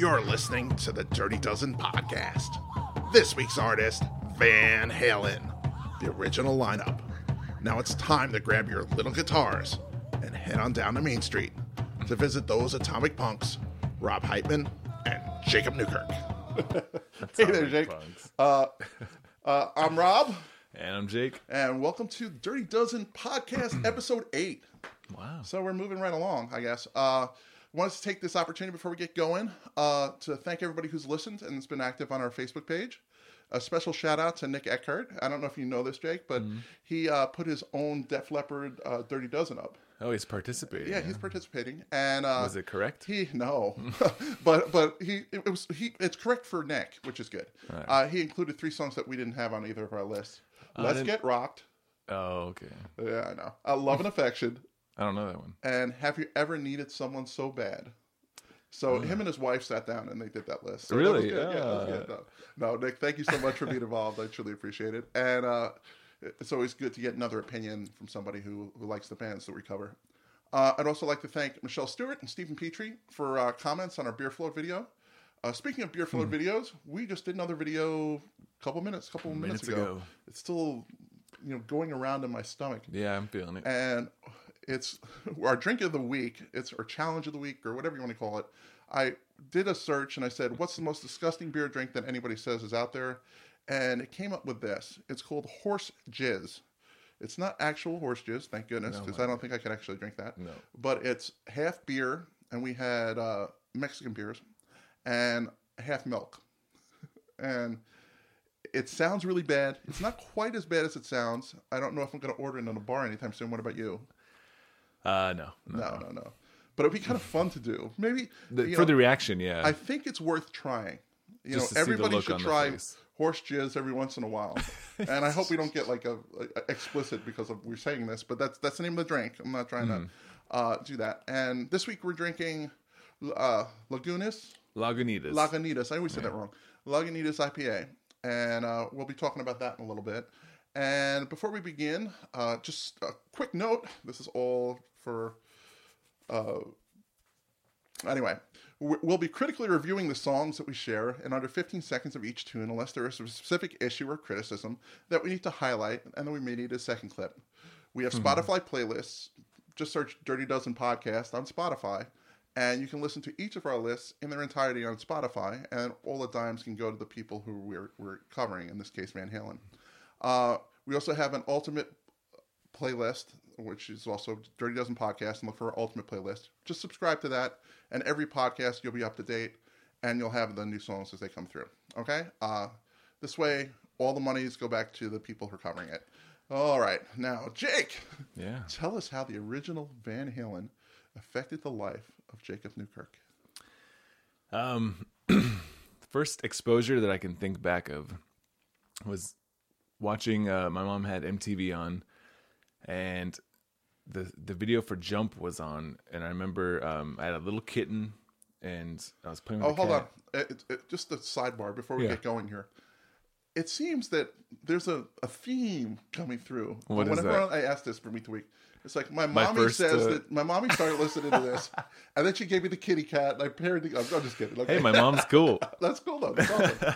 You're listening to the Dirty Dozen podcast. This week's artist, Van Halen, the original lineup. Now it's time to grab your little guitars and head on down to Main Street to visit those atomic punks, Rob Heitman and Jacob Newkirk. hey there, Jake. Uh, uh, I'm Rob, And I'm Jake. and welcome to Dirty Dozen podcast, episode eight. Wow. So we're moving right along, I guess. Uh, wanted to take this opportunity before we get going uh, to thank everybody who's listened and has been active on our Facebook page. A special shout out to Nick Eckhart. I don't know if you know this, Jake, but he uh, put his own Def Leppard uh, Dirty Dozen up. Oh, he's participating. Yeah, he's participating, and uh, Was it correct? he no, but but he it was he it's correct for Nick, which is good. Right. Uh, he included three songs that we didn't have on either of our lists. Let's get rocked. Oh, okay. Yeah, I know. Uh, Love and affection. I don't know that one. and have you ever needed someone so bad? So him and his wife sat down and they did that list. So Really? Yeah, that was Ah. good. No, no, Nick, thank you so much for being involved. I truly appreciate it. And uh, it's always good to get another opinion from somebody who, who likes the bands that we cover. Uh, I'd also like to thank Michelle Stewart and Stephen Petrie for uh, comments on our beer float video. Uh, speaking of beer float Hmm. videos, we just did another video a couple minutes, couple minutes, Minutes ago. ago. It's still, you know, going around in my stomach Yeah, I'm feeling it. and it's our drink of the week it's our challenge of the week or whatever you want to call it i did a search and i said what's the most disgusting beer drink that anybody says is out there and it came up with this it's called horse jizz it's not actual horse jizz thank goodness No, because i don't think i could actually drink that No. but it's half beer and we had uh, mexican beers and half milk and it sounds really bad. It's not quite as bad as it sounds. I don't know if I'm going to order it in a bar anytime soon. What about you? Uh, no. no. No, no, no. But it'd be kind of fun to do. Maybe The- for know, the reaction, yeah. I think it's worth trying. You Just know, everybody should try horse jizz every once in a while. and I hope we don't get like a, a- explicit because of, we're saying this, but that's that's the name of the drink. I'm not trying Mm-hmm. to uh, do that. And this week we're drinking uh, Lagunas. Lagunitas. Lagunitas. I always say that wrong. Lagunitas IPA, and uh, we'll be talking about that in a little bit. And before we begin, uh, just a quick note. This is all for. Uh, anyway, we- we'll be critically reviewing the songs that we share in under 15 seconds of each tune, unless there is a specific issue or criticism that we need to highlight, and then we may need a second clip. We have Spotify playlists. Just search Dirty Dozen Podcast on Spotify, and you can listen to each of our lists in their entirety on Spotify, and all the dimes can go to the people who we're, we're covering, in this case, Van Halen. Uh, we also have an ultimate playlist, which is also Dirty Dozen Podcast, and look for our ultimate playlist. Just subscribe to that, and every podcast you'll be up to date, and you'll have the new songs as they come through. Okay? Uh, this way, all the monies go back to the people who are covering it. All right, now Jake, Yeah. tell us how the original Van Halen affected the life of Jacob Newkirk. Um, first exposure that I can think back of was watching. Uh, my mom had MTV on, and the the video for Jump was on, and I remember um, I had a little kitten, and I was playing with Oh, hold cat. on. It, it, just a sidebar before we Yeah. get going here. It seems that there's a, a theme coming through. What is Whenever that? I ask this for week to week, it's like my My mommy first, says uh, that my mommy started listening to this, and then she gave me the kitty cat, and I paired the. I'm, I'm just kidding. Okay. Hey, my mom's cool. That's cool though. That's awesome.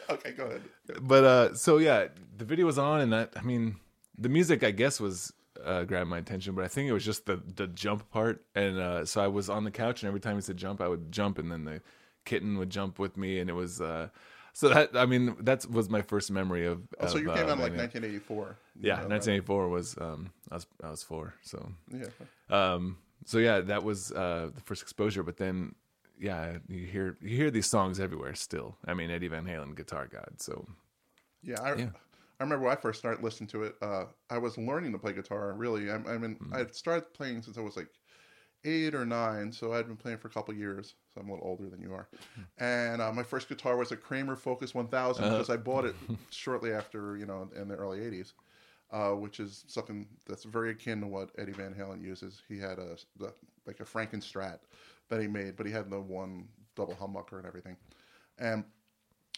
okay, go ahead. but uh so yeah the video was on and that i mean the music i guess was uh grabbed my attention but i think it was just the the jump part and uh so i was on the couch and every time he said jump i would jump and then the kitten would jump with me and it was uh so that i mean that was my first memory of, Oh, so of, you came uh, out like 1984. yeah Uh, 1984 was um i was i was four so Yeah. um so yeah that was uh the first exposure but then yeah you hear you hear these songs everywhere still i mean eddie van halen guitar god so Yeah, I, Yeah. I remember when I first started listening to it. Uh, I was learning to play guitar. Really, I, I mean, Hmm. I had started playing since I was like eight or nine, so I'd been playing for a couple years. So I'm a little older than you are. Hmm. And uh, my first guitar was a Kramer Focus 1000 Uh-huh. because I bought it shortly after, you know, in the early 80s. Uh, which is something that's very akin to what Eddie Van Halen uses. He had a the, like a Frankenstrat that he made, but he had the one double humbucker and everything. And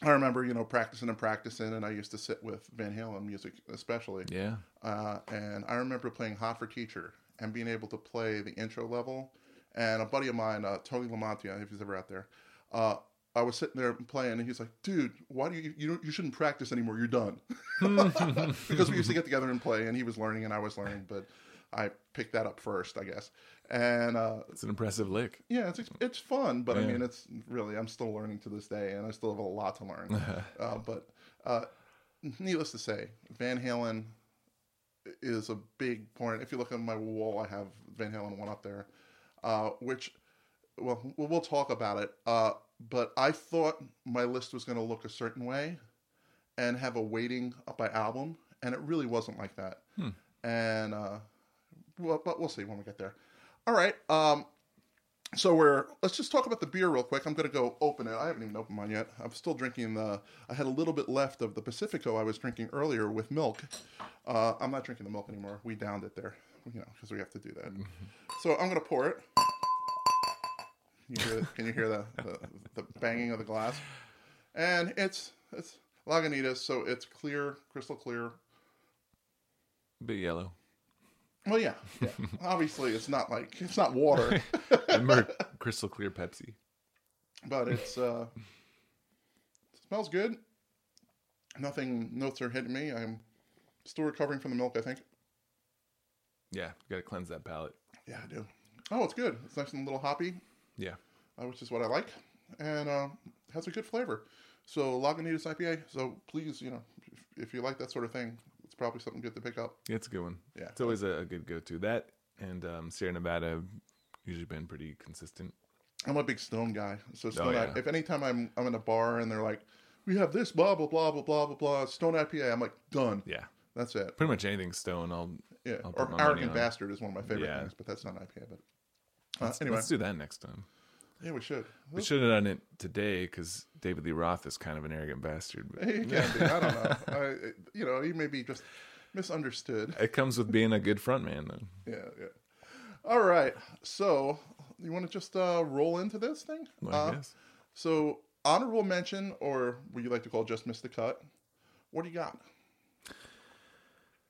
I remember, you know, practicing and practicing, and I used to sit with Van Halen music, especially. yeah Uh, and I remember playing Hot for Teacher and being able to play the intro level. And a buddy of mine, uh, Tony Lamontia, if he's ever out there, uh, I was sitting there playing, and he's like, "Dude, why do you you don't, you shouldn't practice anymore? You're done." because we used to get together and play, and he was learning and I was learning, but I picked that up first, I guess. And uh, It's an impressive lick. yeah, it's it's fun, but I mean, it's really I'm still learning to this day, and I still have a lot to learn. uh, but uh, needless to say, Van Halen is a big point. If you look on my wall, I have Van Halen one up there, uh, which well we'll we'll talk about it. Uh, but I thought my list was going to look a certain way and have a weighting up by album, and it really wasn't like that. And uh, well, but we'll see when we get there. All right. Um, so we're let's just talk about the beer real quick. I'm going to go open it. I haven't even opened mine yet. I'm still drinking the. I had a little bit left of the Pacifico I was drinking earlier with milk. Uh, I'm not drinking the milk anymore. We downed it there, you know, because we have to do that. So I'm going to pour it. You hear, can you hear the, the the banging of the glass? And it's it's Lagunitas, so it's clear, crystal clear. Bit yellow. Well, yeah, yeah. Obviously, it's not like it's not water. Remember crystal clear Pepsi? but it's uh smells good. Nothing notes are hitting me. I'm still recovering from the milk, I think. Yeah, you gotta cleanse that palate. Yeah, I do. Oh, it's good. It's nice and a little hoppy, Yeah. uh, which is what I like, and uh, has a good flavor. So Lagunitas IPA. So please, you know, if, if you like that sort of thing, probably something good to pick up. Yeah, it's a good one. Yeah. It's always a, a good go to. That and um, Sierra Nevada usually been pretty consistent. I'm a big Stone guy, so Stone. Oh, yeah. I- if anytime I'm I'm in a bar and they're like, "We have this blah blah blah blah blah blah blah," Stone IPA, I'm like, done. Yeah. That's it. Pretty much anything stone, I'll Yeah, I'll put or my money Arrogant. Bastard is one of my favorite Yeah. things, but that's not IPA. But uh, let's, anyway, let's do that next time. Yeah, we should. We should have done it today because David Lee Roth is kind of an arrogant bastard. But He can be. I don't know. I, you know, he may be just misunderstood. it comes with being a good front man, though. Yeah, yeah. All right. So you want to just uh, roll into this thing? Well, Uh. So honorable mention, or what you like to call just missed the cut. What do you got?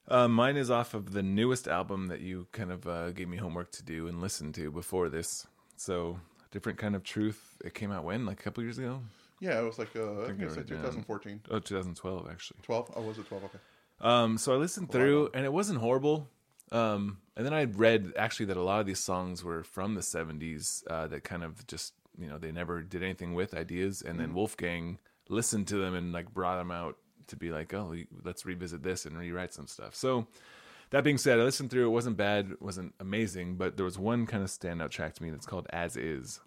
Uh, mine is off of the newest album that you kind of uh, gave me homework to do and listen to before this. So, different kind of truth. It came out when, like a couple years ago. Yeah, it was like uh, I think I it's like wrote down. 2014, Oh, 2012 actually. 12. Oh, was it 12? Okay. Um, so I listened through, and it wasn't horrible. Um, and then I read actually that a lot of these songs were from the '70s uh, that kind of just you know they never did anything with ideas, and then Wolfgang listened to them and like brought them out to be like, oh, let's revisit this and rewrite some stuff. So that being said, I listened through. It wasn't bad, it wasn't amazing, but there was one kind of standout track to me that's called "As Is."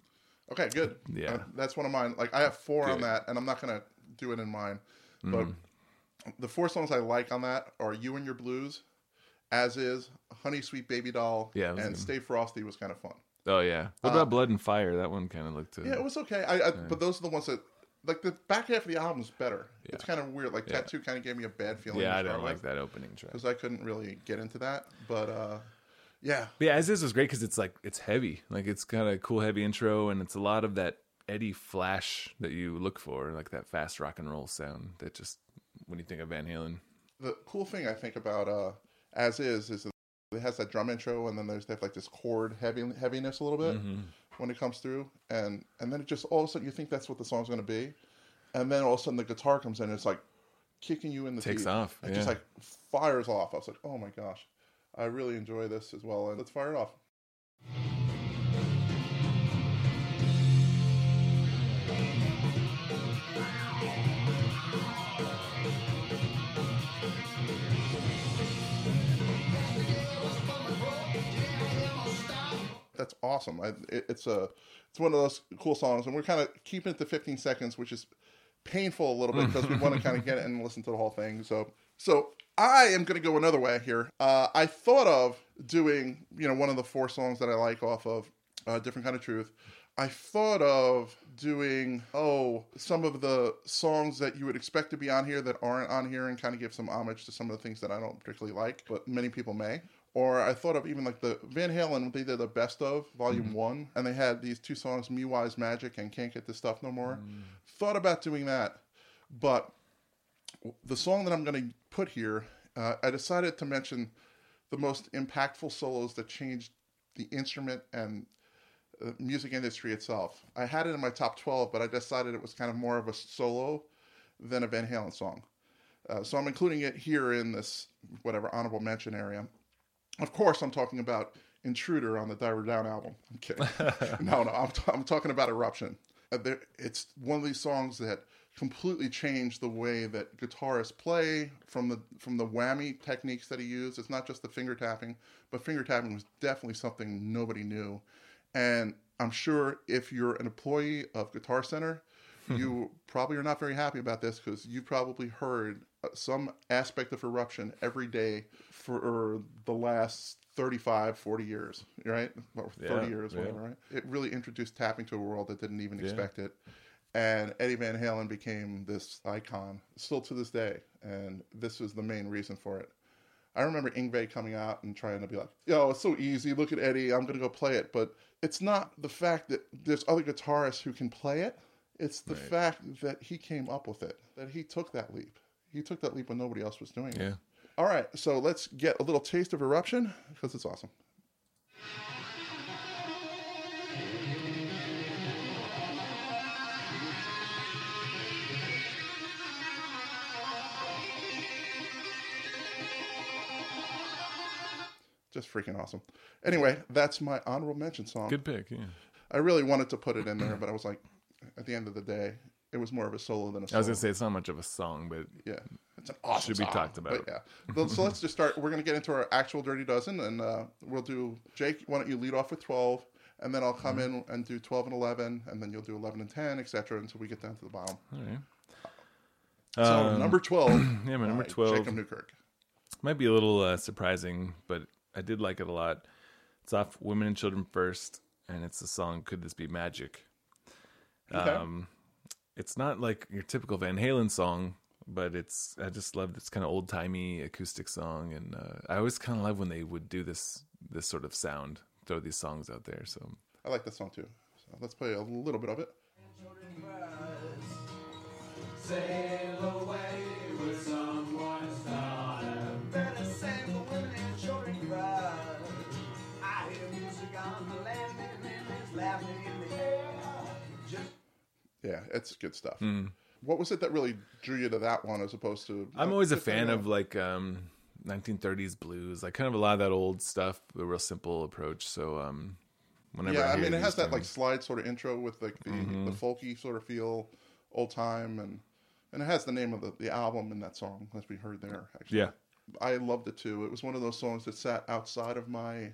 Okay, good. Yeah. Uh, that's one of mine. Like I have four on that, and I'm not gonna do it in mine. But the four songs I like on that are "You and Your Blues," "As Is," "Honey Sweet Baby Doll," Yeah, and good. "Stay Frosty" was kind of fun. Oh yeah. What about "Blood and Fire"? That one kind of looked. Uh, Yeah, it was okay. I, I but those are the ones that like the back half of the album's better. It's kind of weird. Like Yeah. Tattoo kind of gave me a bad feeling. yeah, I didn't like that opening track. because I couldn't really get into that. But uh, yeah, But yeah, as is was great because it's like it's heavy, like it's got a cool heavy intro, and it's a lot of that Eddie Flash that you look for, like that fast rock and roll sound that just when you think of Van Halen. the cool thing I think about uh, "As Is" is that it has that drum intro, and then there's they have like this chord heavy heaviness a little bit Mm-hmm. When it comes through, and and then it just all of a sudden you think that's what the song's going to be, and then all of a sudden the guitar comes in, and it's like kicking you in the Takes teeth. off, It just like fires off. I was like, oh my gosh, I really enjoy this as well, and let's fire it off. That's awesome. I, it, it's a it's one of those cool songs, and we're kind of keeping it to 15 seconds, which is painful a little bit because we want to kind of get it and listen to the whole thing. So so I am going to go another way here. Uh, I thought of doing you know one of the four songs that I like off of uh, different kind of truth. I thought of doing oh some of the songs that you would expect to be on here that aren't on here and kind of give some homage to some of the things that I don't particularly like, but many people may. Or I thought of even like the Van Halen, they did the best of volume one, and they had these two songs, Me Wise Magic and Can't Get This Stuff No More. Thought about doing that, but the song that I'm going to put here, uh, I decided to mention the most impactful solos that changed the instrument and uh, music industry itself. I had it in my top 12, but I decided it was kind of more of a solo than a Van Halen song. Uh, so I'm including it here in this whatever honorable mention area. Of course, I'm talking about Intruder on the Diver Down album. I'm kidding. no, no, I'm, t- I'm talking about Eruption. Uh, there, it's one of these songs that completely changed the way that guitarists play from the from the whammy techniques that he used. It's not just the finger tapping, but finger tapping was definitely something nobody knew. And I'm sure if you're an employee of Guitar Center, you probably are not very happy about this because you probably heard uh, some aspect of eruption every day for the last 35 40 years right or 30 Yeah, years yeah. whatever right it really introduced tapping to a world that didn't even expect it and eddie van halen became this icon still to this day and this was the main reason for it I remember Yngwie coming out and trying to be like, yo, it's so easy. Look at Eddie. I'm going to go play it. But it's not the fact that there's other guitarists who can play it. It's the Right. fact that he came up with it, that he took that leap. He took that leap when nobody else was doing it. All right. So let's get a little taste of Eruption because it's awesome. Just freaking awesome. Anyway, that's my honorable mention song. Good pick. Yeah. I really wanted to put it in there, but I was like, at the end of the day, it was more of a solo than a solo. I was gonna say it's not much of a song, but yeah, it's an awesome. Should be song. talked about. But yeah, so let's just start. We're gonna get into our actual dirty dozen, and uh, we'll do. Jake, why don't you lead off with twelve, and then I'll come Mm-hmm. in and do twelve and eleven, and then you'll do eleven and ten, etc., until we get down to the bottom. all right. So Um, number twelve. yeah, my number 12. Jacob Newkirk. Might be a little uh, surprising, but I did like it a lot. It's off Women and Children First, and it's the song "Could This Be Magic." Okay. Um, it's not like your typical Van Halen song, but it's I just love this kind of old timey acoustic song, and uh, I always kind of love when they would do this this sort of sound, throw these songs out there. So I like that song too. So let's play a little bit of it. Yeah, it's good stuff. What was it that really drew you to that one as opposed to? I'm always a fan of like um 1930s blues, like kind of a lot of that old stuff, a real simple approach. So um whenever Yeah, I hear mean, it has that like slide sort of intro with like the, the folky sort of feel, old time, and and it has the name of the, the album in that song as we heard there. Actually, Yeah. I loved it too. It was one of those songs that sat outside of my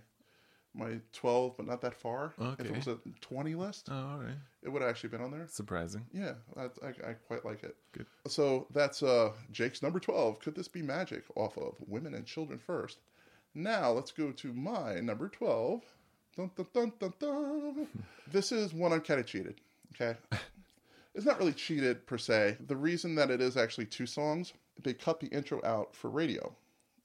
my 12, but not that far. If it was a 20 list, Oh, all right. it would have actually been on there. Surprising. Yeah, I, I, I quite like it. Good. So that's uh, Jake's number 12. Could this be magic off of Women and Children First? Now let's go to my number 12. Dun, dun, dun, dun, dun. this is one I'm kind of cheated. Okay. It's not really cheated per se. The reason that it is actually two songs, they cut the intro out for radio.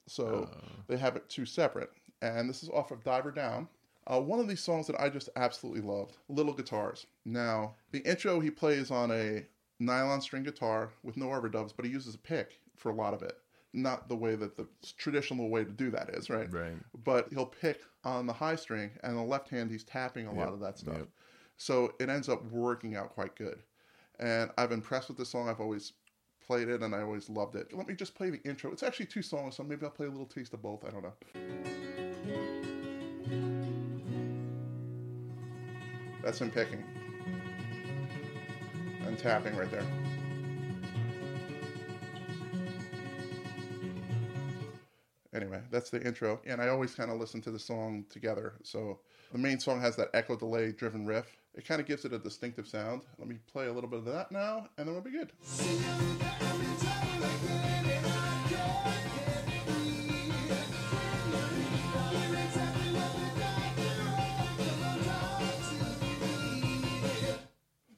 So they have it two separate. And this is off of Diver Down. Uh, one of these songs that I just absolutely loved Little Guitars. Now, the intro he plays on a nylon string guitar with no overdubs, but he uses a pick for a lot of it. Not the way that the traditional way to do that is, right? Right. But he'll pick on the high string, and on the left hand, he's tapping a lot of that stuff. yep. So it ends up working out quite good. And I've been impressed with this song. I've always played it and I always loved it. Let me just play the intro. It's actually two songs, so maybe I'll play a little taste of both. I don't know. That's him picking and tapping right there. Anyway, that's the intro, and I always kind of listen to the song together. So the main song has that echo delay driven riff. It kind of gives it a distinctive sound. Let me play a little bit of that now, and then we'll be good.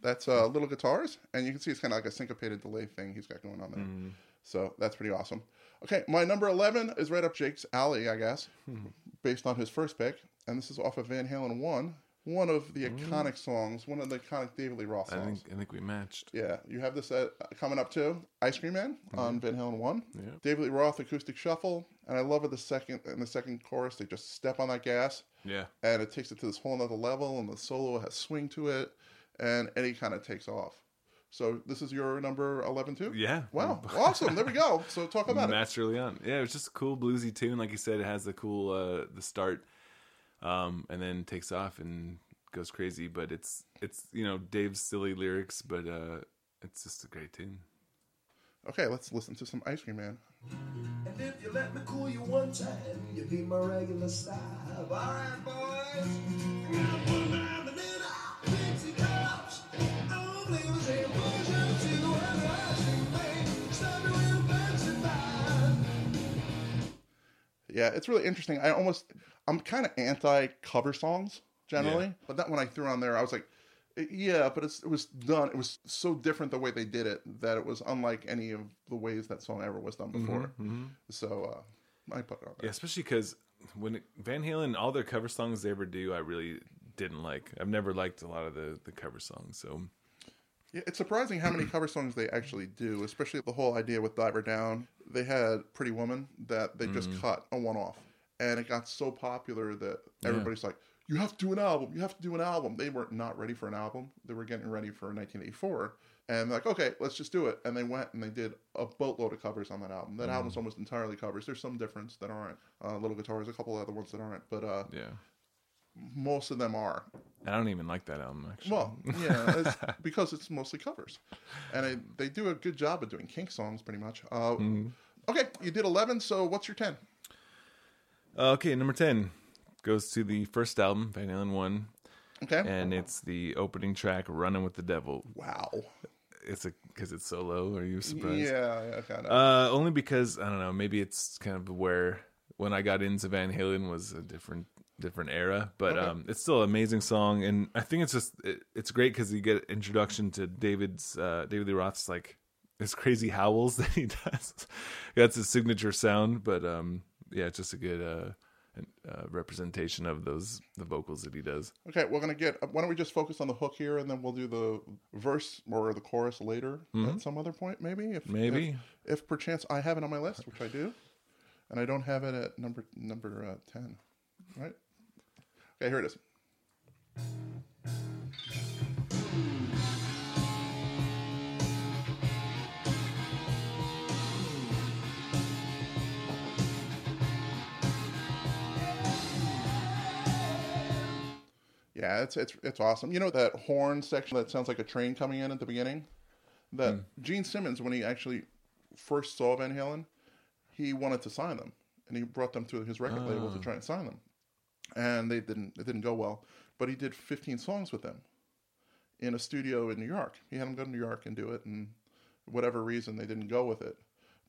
That's uh, little guitars, and you can see it's kind of like a syncopated delay thing he's got going on there. So that's pretty awesome. Okay, my number 11 is right up Jake's alley, I guess, based on his first pick. And this is off of Van Halen 1, one of the iconic songs, one of the iconic David Lee Roth I songs. think I think we matched. Yeah, you have this uh, coming up too. Ice Cream Man on Van Halen one. Yeah. David Lee Roth acoustic shuffle, and I love it. The second in the second chorus, they just step on that gas, Yeah. and it takes it to this whole other level, and the solo has swing to it, and Eddie kind of takes off. So this is your number eleven too. Yeah. Wow, awesome. There we go. So talk about it. matched early on. Yeah, it was just a cool bluesy tune. Like you said, it has the cool uh the start, um, and then takes off and goes crazy. But it's it's you know Dave's silly lyrics, but uh, it's just a great tune. Okay, let's listen to some Ice Cream Man. And if you let me cool you one time, you'll be my regular style. All right, boys. Yeah, it's really interesting. I almost, I'm kind of anti cover songs generally, Yeah. but that one I threw on there, I was like, eh, yeah, but it's, it was done. It was so different the way they did it that it was unlike any of the ways that song ever was done mm-hmm, before. Mm-hmm. So uh, I put it on there. Yeah, especially because when Van Halen, all their cover songs they ever do, I really didn't like. I've never liked a lot of the the cover songs. So Yeah, it's surprising how many cover songs they actually do, especially the whole idea with Diver Down. They had Pretty Woman that they just cut a one off. And it got so popular that everybody's like, you have to do an album. You have to do an album. They were not ready for an album. They were getting ready for 1984. And they're like, okay, let's just do it. And they went and they did a boatload of covers on that album. That album's almost entirely covers. There's some difference that aren't. Uh, Little Guitars, a couple other ones that aren't. But uh, yeah, most of them are. I don't even like that album actually. Well, yeah, it's because it's mostly covers, and I, they do a good job of doing Kink songs, pretty much. Uh, Okay, you did eleven. So what's your ten? Uh, okay, number ten goes to the first album, Van Halen one, Okay. and it's the opening track, "Running with the Devil." wow. It's a because it's so low. Are you surprised? Yeah, yeah, kind of. Uh, only because I don't know. Maybe it's kind of where when I got into Van Halen was a different different era, but Okay. um, it's still an amazing song, and I think it's just it, it's great because you get introduction to David's uh, David Lee Roth's like his crazy howls that he does. That's his signature sound, but um, yeah, it's just a good uh, uh, representation of those the vocals that he does. okay, we're gonna get. Why don't we just focus on the hook here, and then we'll do the verse or the chorus later at some other point, maybe. If Maybe. if, if perchance I have it on my list, which I do, and I don't have it at number number uh, ten, right? Okay, here it is. Yeah, it's it's it's awesome. You know that horn section that sounds like a train coming in at the beginning? That hmm. Gene Simmons, when he actually first saw Van Halen, he wanted to sign them, and he brought them to his record label to ah. try and sign them, and they didn't. It didn't go well. But he did 15 songs with them in a studio in New York. He had them go to New York and do it, and whatever reason they didn't go with it.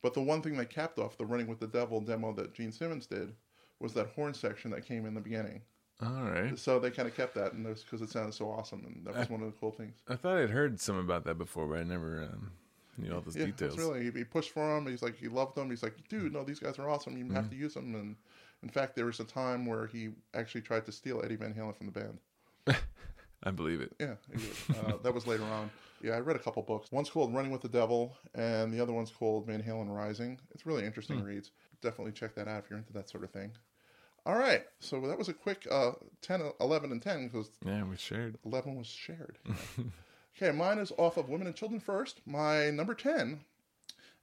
But the one thing they capped off the "Running with the Devil" demo that Gene Simmons did was that horn section that came in the beginning. All right. So they kind of kept that, and that's because it sounded so awesome, and that was one of the cool things. I thought I'd heard some about that before, but I never um, knew all those Yeah, details. really. He, he pushed for them. He's like, he loved them. He's like, dude, no, these guys are awesome. You have to use them. And in fact, there was a time where he actually tried to steal Eddie Van Halen from the band. I believe it. Yeah, uh, that was later on. Yeah, I read a couple books. One's called Running with the Devil, and the other one's called Van Halen Rising. It's really interesting reads. Definitely check that out if you're into that sort of thing. All right, so that was a quick uh, 10, 11, and 10 because Yeah, we shared. 11 was shared. okay, mine is off of Women and Children First. My number 10,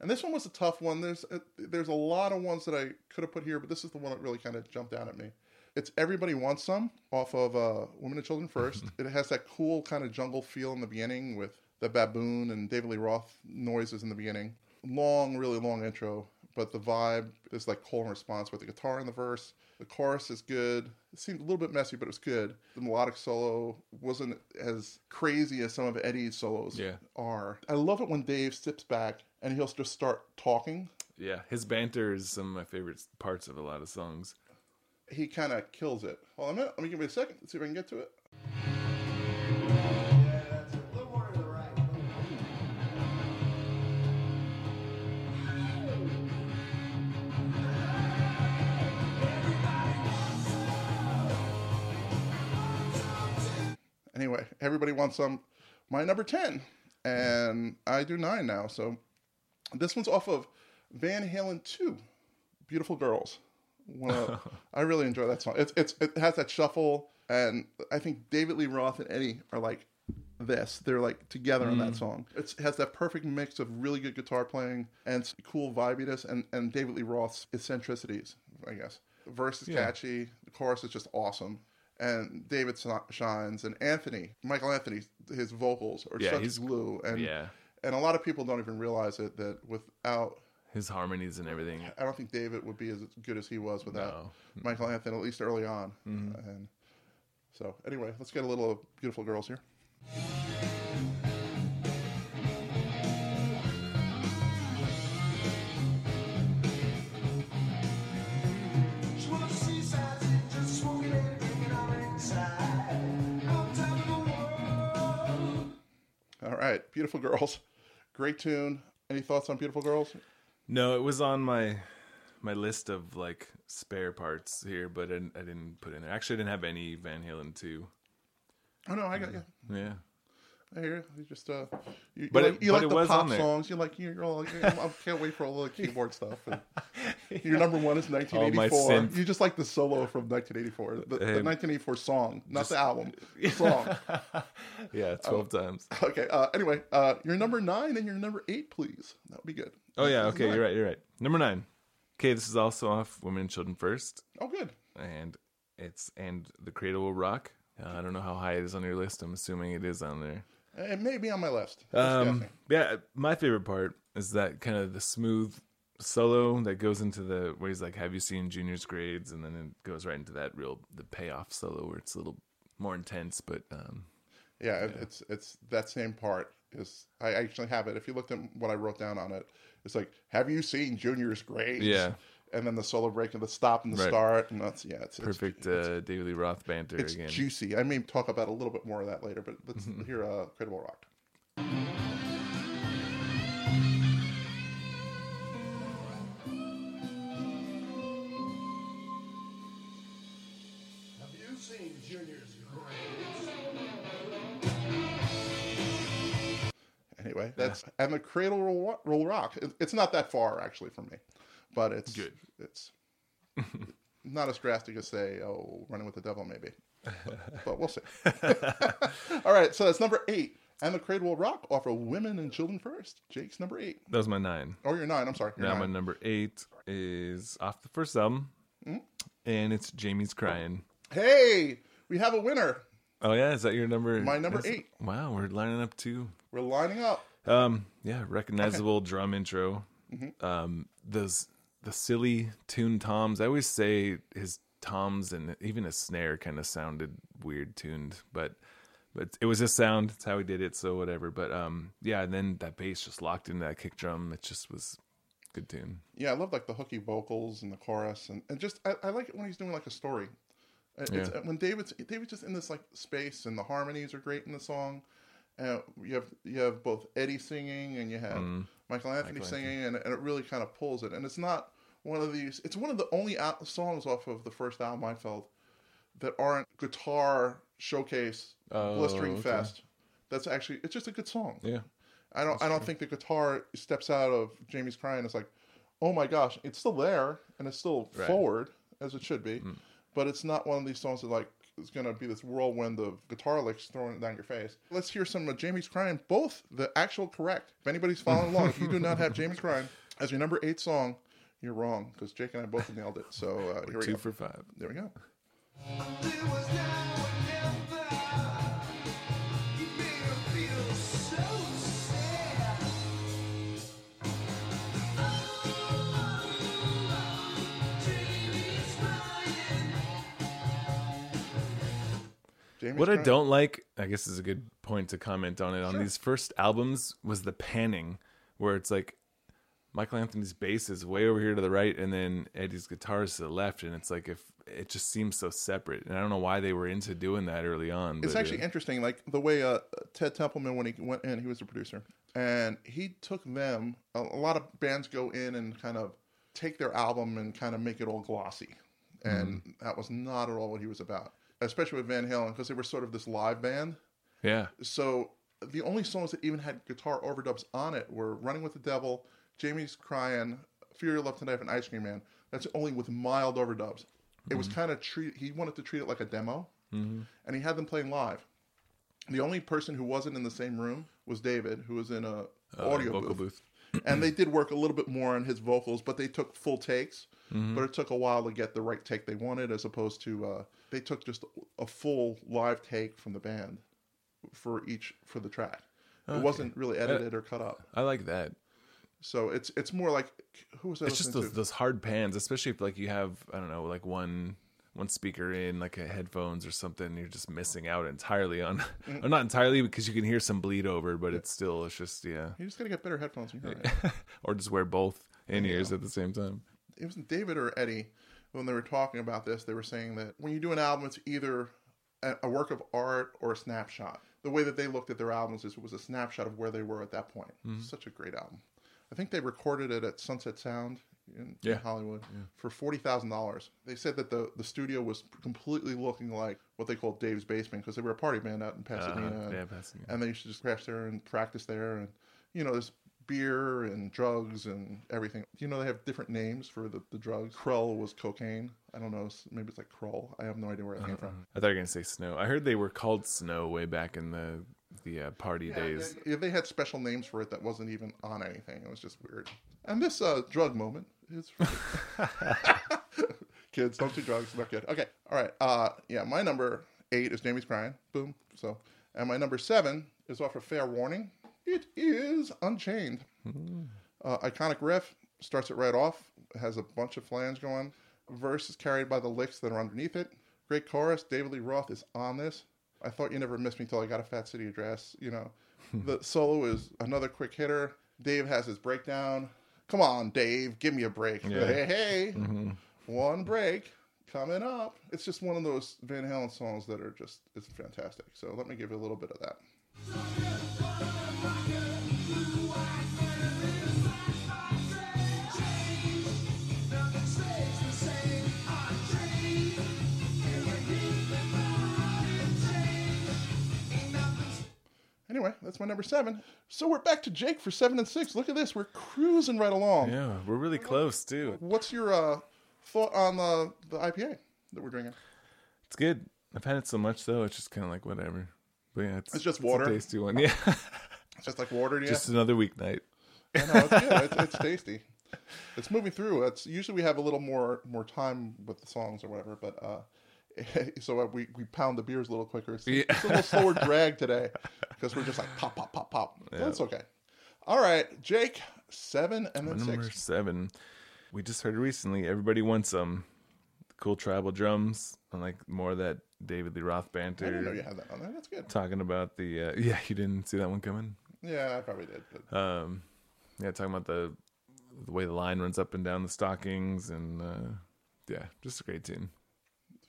and this one was a tough one. There's a, there's a lot of ones that I could have put here, but this is the one that really kind of jumped out at me. It's Everybody Wants Some off of uh, Women and Children First. it has that cool kind of jungle feel in the beginning with the baboon and David Lee Roth noises in the beginning. Long, really long intro, but the vibe is like call and response with the guitar in the verse. The chorus is good. It seemed a little bit messy, but it was good. The melodic solo wasn't as crazy as some of Eddie's solos Yeah. are. I love it when Dave steps back and he'll just start talking. Yeah, his banter is some of my favorite parts of a lot of songs. He kind of kills it. Hold on a minute. Let me give me a second. Let's see if I can get to it. Everybody wants some. My number 10, and I do nine now. So this one's off of Van Halen 2, Beautiful Girls. Of- I really enjoy that song. It's, it's, it has that shuffle, and I think David Lee Roth and Eddie are like this. They're like together on that mm. song. It's, it has that perfect mix of really good guitar playing and cool vibiness, and, and David Lee Roth's eccentricities, I guess. Verse is Yeah. catchy, the chorus is just awesome. And David shines, and Anthony, Michael Anthony, his vocals are Yeah, such he's- glue, and Yeah. and a lot of people don't even realize it that without His harmonies and everything. I don't think David would be as good as he was without No. Michael Anthony, at least early on. Mm-hmm. And so, anyway, let's get a little beautiful girls here. Right, beautiful girls, great tune. Any thoughts on beautiful girls? No, it was on my my list of like spare parts here, but I didn't, I didn't put in there. Actually, I didn't have any Van Halen two. Oh no, I got you. Yeah. I hear you. You just uh, you, you But like, it- you but like the was pop on songs. You like you're all. You're, I can't wait for all the keyboard stuff. And your number one is 1984. synth. You just like the solo from 1984, the, the 1984 song, not the album, the song. Yeah, twelve times. Okay. Uh, anyway, uh, your number nine and your number eight, please. That would be good. Oh yeah, This okay, you're right, you're right. Number nine. Okay, this is also off Women and Children First, Oh, good. and it's and the Cradle Will Rock. Uh, I don't know how high it is on your list. I'm assuming it is on there. It may be on my list. Um, yeah, my favorite part is that kind of the smooth solo that goes into the where he's like, "Have you seen Junior's grades?" and then it goes right into that real the payoff solo where it's a little more intense. But um, yeah, it- it's it's that same part. Is I actually have it. If you looked at what I wrote down on it, it's like, have you seen Junior's grades? Yeah. And then the solo break and the stop and the Right. start, and that's yeah, it's perfect It's, uh, David Lee Roth banter it's again. juicy. I may talk about a little bit more of that later, but let's hear uh, Cradle Will Rock. Have you seen Junior's grades? Anyway, that's and the Cradle Roll, Roll Rock. It, it's not that far actually from me, but it's Good. It's not as drastic as say, oh, Running with the Devil, maybe, but, but we'll see. All right, so that's number eight, and the Cradle Will Rock offer Women and Children First. Jake's number eight. that was my nine. Oh, you're nine. I'm sorry. You're Now my number eight is off the first album, Hmm? and it's Jamie's Crying. Hey, we have a winner. Oh yeah, is that your number? My number that's- eight. Wow, we're lining up too. We're lining up. Um, yeah, recognizable drum intro. Mm-hmm. Um, those the silly tuned toms. I always say his toms and even his snare kind of sounded weird tuned, but but it was his sound. It's how he did it. So whatever. But um, yeah, and then that bass just locked into that kick drum. It just was good tune. Yeah, I love like the hooky vocals and the chorus, and, and just I, I like it when he's doing like a story. It's, Yeah. when David's David's just in this like space, and the harmonies are great in the song. Uh, you have you have both Eddie singing and you have Michael Anthony Michael singing, and, and it really kind of pulls it. And it's not one of these. It's one of the only al- songs off of the first album I felt that aren't guitar showcase Oh, blistering okay. fest. That's actually it's just a good song. Yeah. I don't I don't think the guitar steps out of Jamie's crying. It's like, oh my gosh, it's still there and it's still Right. forward as it should be, but it's not one of these songs that like is gonna be this whirlwind of guitar licks thrown down your face. Let's hear some of Jamie's Crying, both the actual correct. If anybody's following along, if you do not have Jamie's Crying as your number eight song, you're wrong because Jake and I both nailed it. So uh, here we Two go. for five. there we go. What I don't like, I guess is a good point to comment on it. On these first albums was the panning, where it's like Michael Anthony's bass is way over here to the right, and then Eddie's guitar is to the left, and it's like if it just seems so separate. And I don't know why they were into doing that early on. It's actually uh, interesting, like the way uh, Ted Templeman when he went in, he was the producer, and he took them. A, a lot of bands go in and kind of take their album and kind of make it all glossy, and that was not at all what he was about. Especially with Van Halen, because they were sort of this live band. Yeah. So the only songs that even had guitar overdubs on it were "Running with the Devil," "Jamie's Crying," "Feel Your Love Tonight," and "Ice Cream Man." That's only with mild overdubs. It was kind of treat. He wanted to treat it like a demo, and he had them playing live. The only person who wasn't in the same room was David, who was in a Uh, audio vocal booth booth. and they did work a little bit more on his vocals, but they took full takes. Mm-hmm. But it took a while to get the right take they wanted, as opposed to uh, they took just a full live take from the band for each for the track. It wasn't really edited or cut up, I like that. so it's it's more like who was I It's just those, those hard pans, especially if like you have I don't know like one one speaker in like a headphones or something. You're just missing out entirely on, Mm. or not entirely because you can hear some bleed over, but it's still it's just yeah, You just gotta get better headphones. it. or just wear both in ears at the same time. It wasn't David or Eddie when they were talking about this. They were saying that when you do an album, it's either a, work of art or a snapshot. The way that they looked at their albums is it was a snapshot of where they were at that point. Such a great album. I think they recorded it at Sunset Sound in, in Yeah. Hollywood for forty thousand dollars. They said that the the studio was completely looking like what they called Dave's basement because they were a party band out in Pasadena. Uh, and- yeah, Pasadena. and they used to just crash there and practice there and you know there's beer and drugs and everything. You know they have different names for the, the drugs. Krull was cocaine. I don't know maybe it's like krull i have no idea where it came from. I thought you were gonna say snow. I heard they were called snow way back in the the uh, party days. yeah, they had special names for it that wasn't even on anything. It was just weird. And this uh, drug moment is kids don't do drugs. Not good. Okay all right uh yeah my number eight is jamie's crying boom. So and my number seven is off of fair warning it is unchained. Uh, iconic riff starts it right off has a bunch of flange going. Verse is carried by the licks that are underneath it. Great chorus david lee roth is on this. I thought you never missed me till i got a fat city address you know. The solo is another quick hitter. Dave has his breakdown. Come on dave give me a break. Yeah. hey hey. One break coming up. It's just one of those van halen songs that are just it's fantastic. So let me give you a little bit of that that's my number seven. So we're back to Jake for seven and six. Look at this. We're cruising right along. Yeah, we're really close too. What's your uh, thought on the, the IPA that we're drinking? It's good. I've had it so much though, it's just kind of like whatever. But yeah, it's, It's just a water? tasty one. Yeah, It's just like water to you. just another weeknight. I know, it's good. It's, it's tasty. It's moving through. It's usually we have a little more more time with the songs or whatever, but uh, so we we pound the beers a little quicker. It's, Yeah. it's a little slower drag today because we're just like pop pop pop pop. That's okay. All right, Jake, seven and then Number six. seven. We just heard recently. Everybody wants some cool tribal drums and like more of that David Lee Roth banter. I didn't know you had that on there. That's good. Talking about the uh, yeah, you didn't see that one coming. Yeah, I probably did. But Um, yeah, talking about the the way the line runs up and down the stockings and uh, yeah, just a great tune.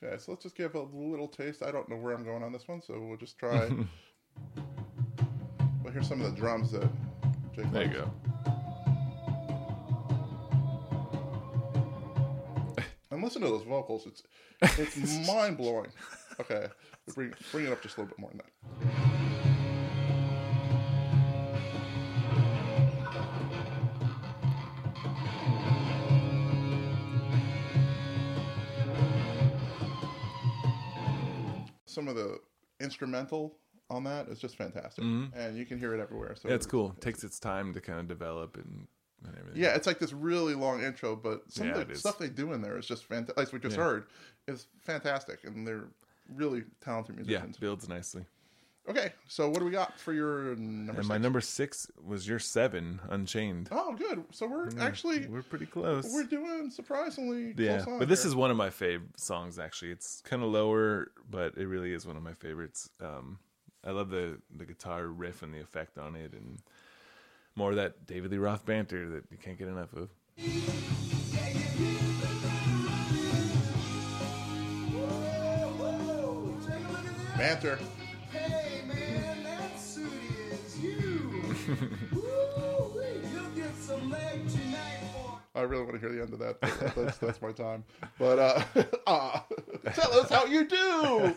Yeah, so let's just give a little taste. I don't know where I'm going on this one, so we'll just try. well, here's some of the drums that Jake. There you go. And listen to those vocals. It's it's mind blowing. Okay, bring bring it up just a little bit more than that. Some of the instrumental on that is just fantastic, and you can hear it everywhere. So Mm-hmm. Yeah, it's cool. takes its time to kind of develop and, and everything. Yeah, it's like this really long intro, but some Yeah, of it the stuff they do in there is just fantastic. Like we just Yeah. heard, is fantastic, and they're really talented musicians. yeah, builds nicely. Okay, so what do we got for your number? And six? my number six was your seven, Unchained. Oh, good. So we're actually We're pretty close. we're doing surprisingly yeah, but this here. is one of my favorite songs. Actually, it's kind of lower, but it really is one of my favorites. Um, I love the the guitar riff and the effect on it, and more of that David Lee Roth banter that you can't get enough of. banter. I really want to hear the end of that. That's that's my time. But uh, uh tell us how you do.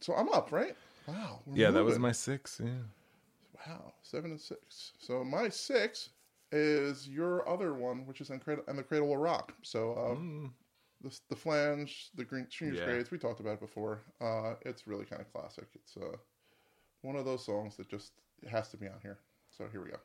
So I'm up, right? Wow. Yeah, that was my six. Yeah. Wow, seven and six. So my six is your other one, which is in Cradle, and the Cradle Will Rock. So uh, the the flange, the green Junior's Yeah. grades, we talked about it before. Uh, it's really kind of classic. It's uh, one of those songs that just has to be on here. So here we go.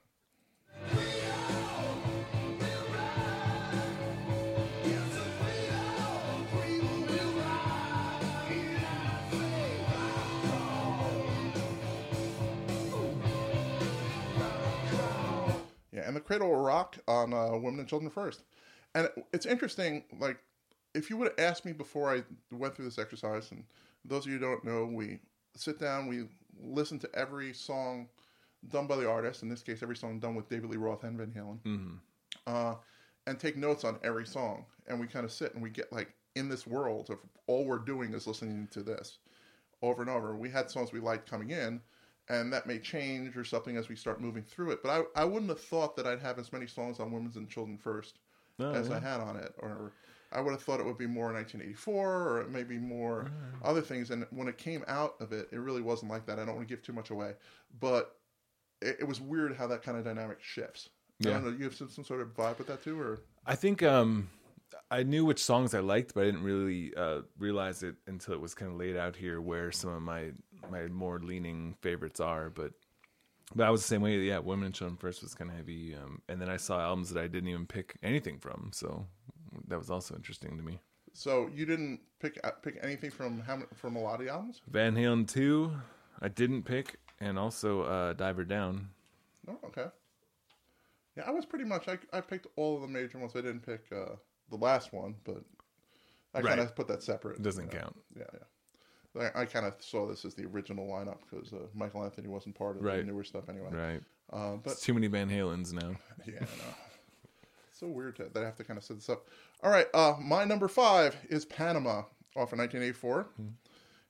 Yeah, and the Cradle Will Rock on uh, Women and Children First. And it's interesting, like, if you would have asked me before I went through this exercise, and those of you who don't know, we sit down, we listen to every song done by the artist, in this case, every song done with David Lee Roth and Van Halen, uh, and take notes on every song. And we kind of sit and we get, like, in this world of all we're doing is listening to this over and over. We had songs we liked coming in, and that may change or something as we start moving through it. But I, I wouldn't have thought that I'd have as many songs on Women's and Children First Oh, as yeah. I had on it, or I would have thought it would be more 1984, or maybe more Mm. other things. And when it came out of it, it really wasn't like that. I don't want to give too much away, but it, it was weird how that kind of dynamic shifts. I Yeah. don't know. You have some, some sort of vibe with that too, or I think um, I knew which songs I liked, but I didn't really uh, realize it until it was kind of laid out here where some of my my more leaning favorites are. But but I was the same way. Yeah, Women and Children First was kind of heavy, um, and then I saw albums that I didn't even pick anything from, so that was also interesting to me. so you didn't pick uh, pick anything from how from a lot of albums? Van Halen two, I didn't pick, and also uh, Diver Down. Oh, okay. Yeah, I was pretty much. I, I picked all of the major ones. I didn't pick uh, the last one, but I Right. kind of put that separate. Doesn't you know. count. Yeah, yeah. I, I kind of saw this as the original lineup because uh, Michael Anthony wasn't part of Right. the newer stuff anyway. Right. Uh, but It's too many Van Halens now. yeah, I know. It's so weird to, that I have to kind of set this up. All right, uh, my number five is Panama off of 1984.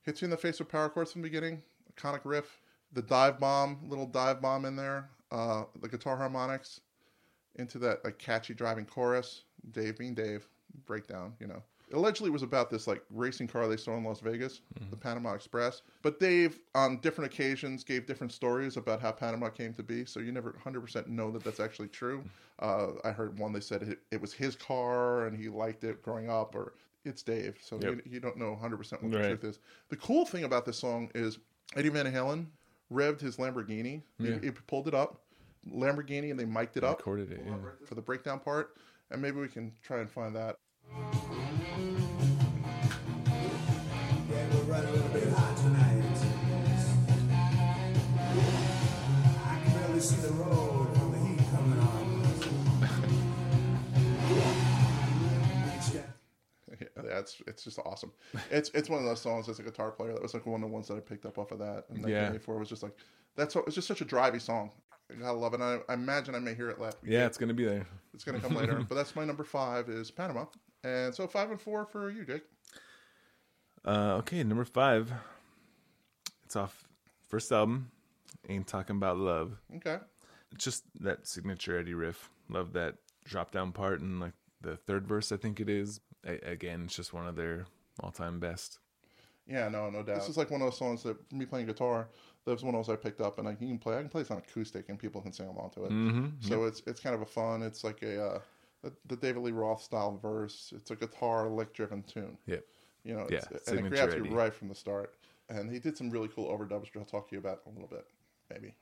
Hits you in the face with power chords from the beginning. Iconic riff. The dive bomb, little dive bomb in there. Uh, the guitar harmonics into that like catchy driving chorus. Dave being Dave, breakdown, you know. Allegedly was about this like racing car they saw in Las Vegas, the Panama Express. But Dave, on different occasions, gave different stories about how Panama came to be. So you never 100% know that that's actually true. Uh, I heard one they said it, it was his car and he liked it growing up, or it's Dave. So Yep. you, you don't know 100% what the Right. truth is. The cool thing about this song is Eddie Van Halen revved his Lamborghini. He- Yeah. He, pulled it up, Lamborghini, and they mic'd it up Recorded it. Yeah. for the breakdown part, and maybe we can try and find that. That's it's just awesome. It's it's one of those songs as a guitar player that was like one of the ones that I picked up off of that. And Yeah. 1984 was just like that's what it's just such a drivey song. I gotta love it. I, I imagine I may hear it later. Yeah, it's gonna be there. It's gonna come later. but that's my number five is Panama, and so five and four for you, Jake. Uh, okay, number five. It's off first album. Ain't talking about love. Okay. It's just that signature Eddie riff. Love that drop down part and like the third verse. I think it is. A- again, it's just one of their all time best. Yeah, no, no doubt. This is like one of those songs that me playing guitar. That was one of those I picked up, and I can play. I can play this on acoustic, and people can sing along to it. Mm-hmm. So it's it's kind of a fun. It's like a uh, the, the David Lee Roth style verse. It's a guitar lick driven tune. Yep. You know, Yeah, and it grabs you right from the start. And he did some really cool overdubs, which I'll talk to you about in a little bit, maybe.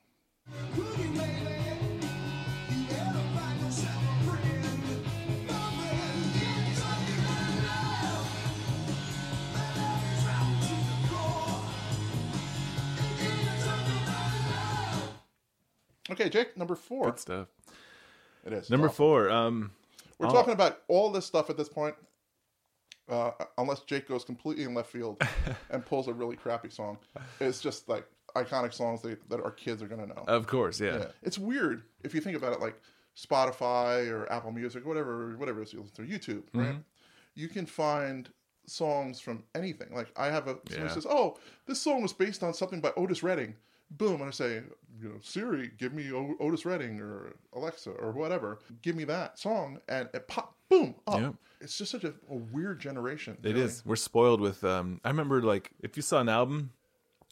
Okay, Jake, number four. Good stuff. It is Number Awesome. four. Um, We're Oh. talking about all this stuff at this point, uh, unless Jake goes completely in left field and pulls a really crappy song. It's just like iconic songs that, that our kids are going to know. of course, yeah. Yeah. It's weird if you think about it, like Spotify or Apple Music, whatever, whatever it is you listen to, YouTube, Mm-hmm. right? You can find songs from anything. Like I have a someone Yeah. says, "Oh, this song was based on something by Otis Redding." Boom, and I say, you know, Siri, give me o- Otis Redding or Alexa or whatever, give me that song, and it pop, boom, up. It's just such a, a weird generation. It is. We're spoiled with. Um, I remember like if you saw an album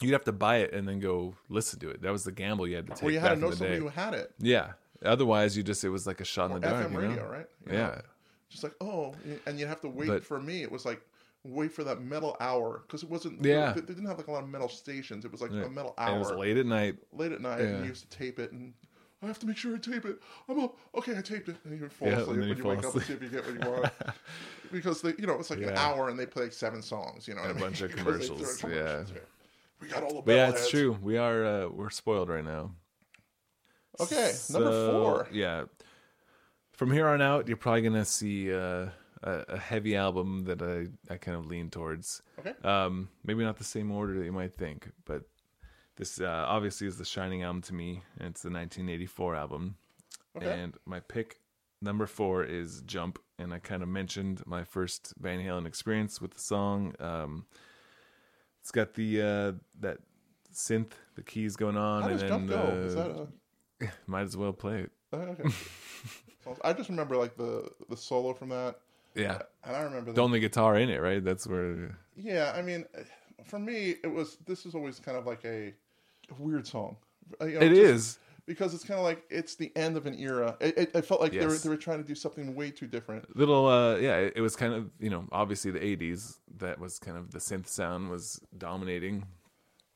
you'd have to buy it and then go listen to it. That was the gamble you had to take. Well, you had to know somebody who had it. Yeah. Otherwise, you just it was like a shot in the dark. FM you know? radio, right? You know? Yeah. Just like oh, and you'd have to wait But- for me. It was like wait for that metal hour because it wasn't. Yeah. they, they didn't have like a lot of metal stations. It was like Yeah. a metal And hour it was late at night. late at night, and Yeah. you used to tape it and. I have to make sure I tape it. I'm up. Okay, I taped it. And you fall Yeah, asleep when you you, wake up and see if you get what you want. because they, you know, it's like an hour and they play like seven songs. You know, And I a mean? bunch of they commercials, yeah. commercials. We got all the. But yeah, it's metalheads. true. We are uh, we're spoiled right now. Okay, number four. Yeah. From here on out, you're probably gonna see uh, a, a heavy album that I, I kind of lean towards. Okay. Um, maybe not the same order that you might think, but this uh, obviously is the Shining album to me, and it's the 1984 album. Okay. And my pick number four is Jump, and I kind of mentioned my first Van Halen experience with the song. Um, it's got the uh, that synth, the keys going on, How and then Jump go? Is that a? might as well play it. Oh, okay. I just remember like the the solo from that, Yeah, and I remember the the, only guitar in it, right? That's where. yeah. I mean, for me, it was this is always kind of like a, weird song. You know, It just is. because it's kind of like it's the end of an era. It, it, it felt like they were they were trying to do something way too different. little uh yeah it, it was kind of you know obviously the 80s that was kind of the synth sound was dominating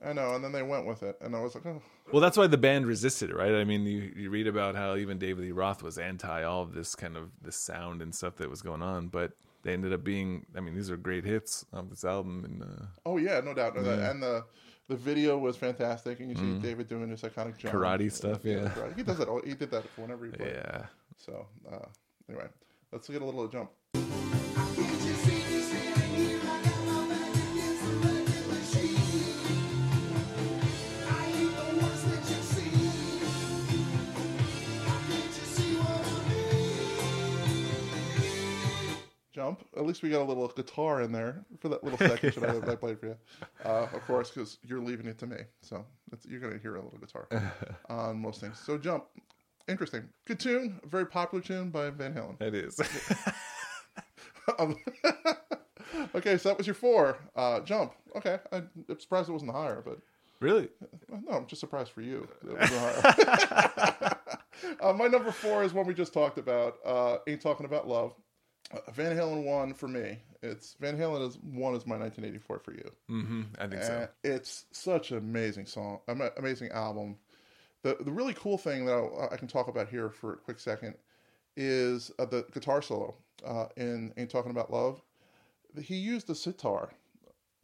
I know, and then they went with it, and I was like, oh, well that's why the band resisted it right i mean you, you read about how even david lee roth was anti all of this kind of this sound and stuff that was going on but they ended up being i mean these are great hits of this album and uh, oh yeah, no doubt, no doubt. And the the video was fantastic, and you see David doing his iconic jump. Karate stuff, yeah. karate. He does that. all- He did that whenever he played. yeah So uh, anyway, let's get a little jump. At least we got a little guitar in there for that little section I, I played for you. Uh, of course, because you're leaving it to me, so you're going to hear a little guitar on most things. So jump. Interesting. Good tune. Very popular tune by Van Halen. it is Um, okay, so that was your four. Uh, jump. Okay, I, I'm surprised it wasn't higher, but really no, I'm just surprised for you. It wasn't higher. uh, my number four is one we just talked about. Uh, Ain't talking about love. Van Halen one for me. It's Van Halen is one is my 1984 for you. hmm i think And so it's such an amazing song, amazing album. The the really cool thing that I, I can talk about here for a quick second is uh, the guitar solo uh, in "Ain't Talking About Love." He used the sitar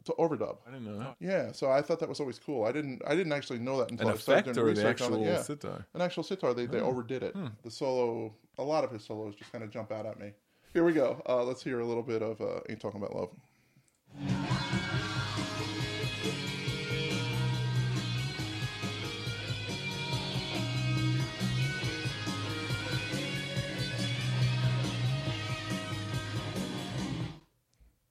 to overdub. i didn't know that Yeah, so I thought that was always cool. I didn't I didn't actually know that until an I started doing research on it. Yeah, sitar an actual sitar. They they overdid it. The solo, a lot of his solos just kind of jump out at me. Here we go. Uh, let's hear a little bit of uh, "Ain't Talking About Love."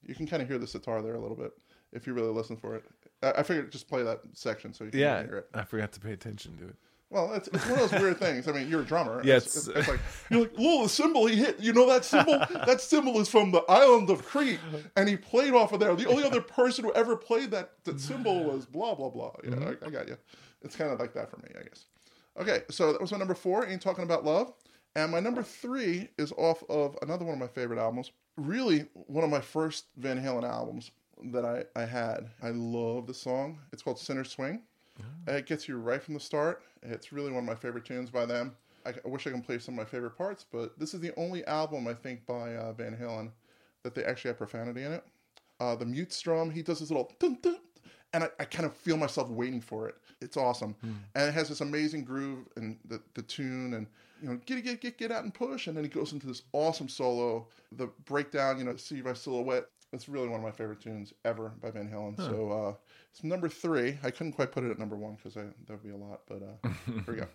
You can kind of hear the sitar there a little bit if you really listen for it. I, I figured just play that section so you can yeah hear it. i forgot to pay attention to it Well, it's, it's one of those weird things. I mean, you're a drummer. Yeah, it's, it's- it's, like you're like, "Whoa, the cymbal he hit! You know that cymbal? that cymbal is from the island of Crete, and he played off of there. The only other person who ever played that that cymbal was blah blah blah. Yeah, Mm-hmm. I, I got you. It's kind of like that for me, I guess. Okay, so that was my number four. Ain't talking about love, and my number three is off of another one of my favorite albums. Really, one of my first Van Halen albums that I I had. I love the song. It's called Sinner's Swing. It gets you right from the start. It's really one of my favorite tunes by them. I, I wish I can play some of my favorite parts, but this is the only album I think by uh, Van Halen that they actually have profanity in it. Uh, the mute strum, he does this little dun, dun, and I, I kind of feel myself waiting for it. It's awesome, and it has this amazing groove and the, the tune and you know get get get get out and push, and then he goes into this awesome solo. The breakdown, you know, see my silhouette. It's really one of my favorite tunes ever by Van Halen. So uh, it's number three. I couldn't quite put it at number one because that would be a lot, but uh, here we go.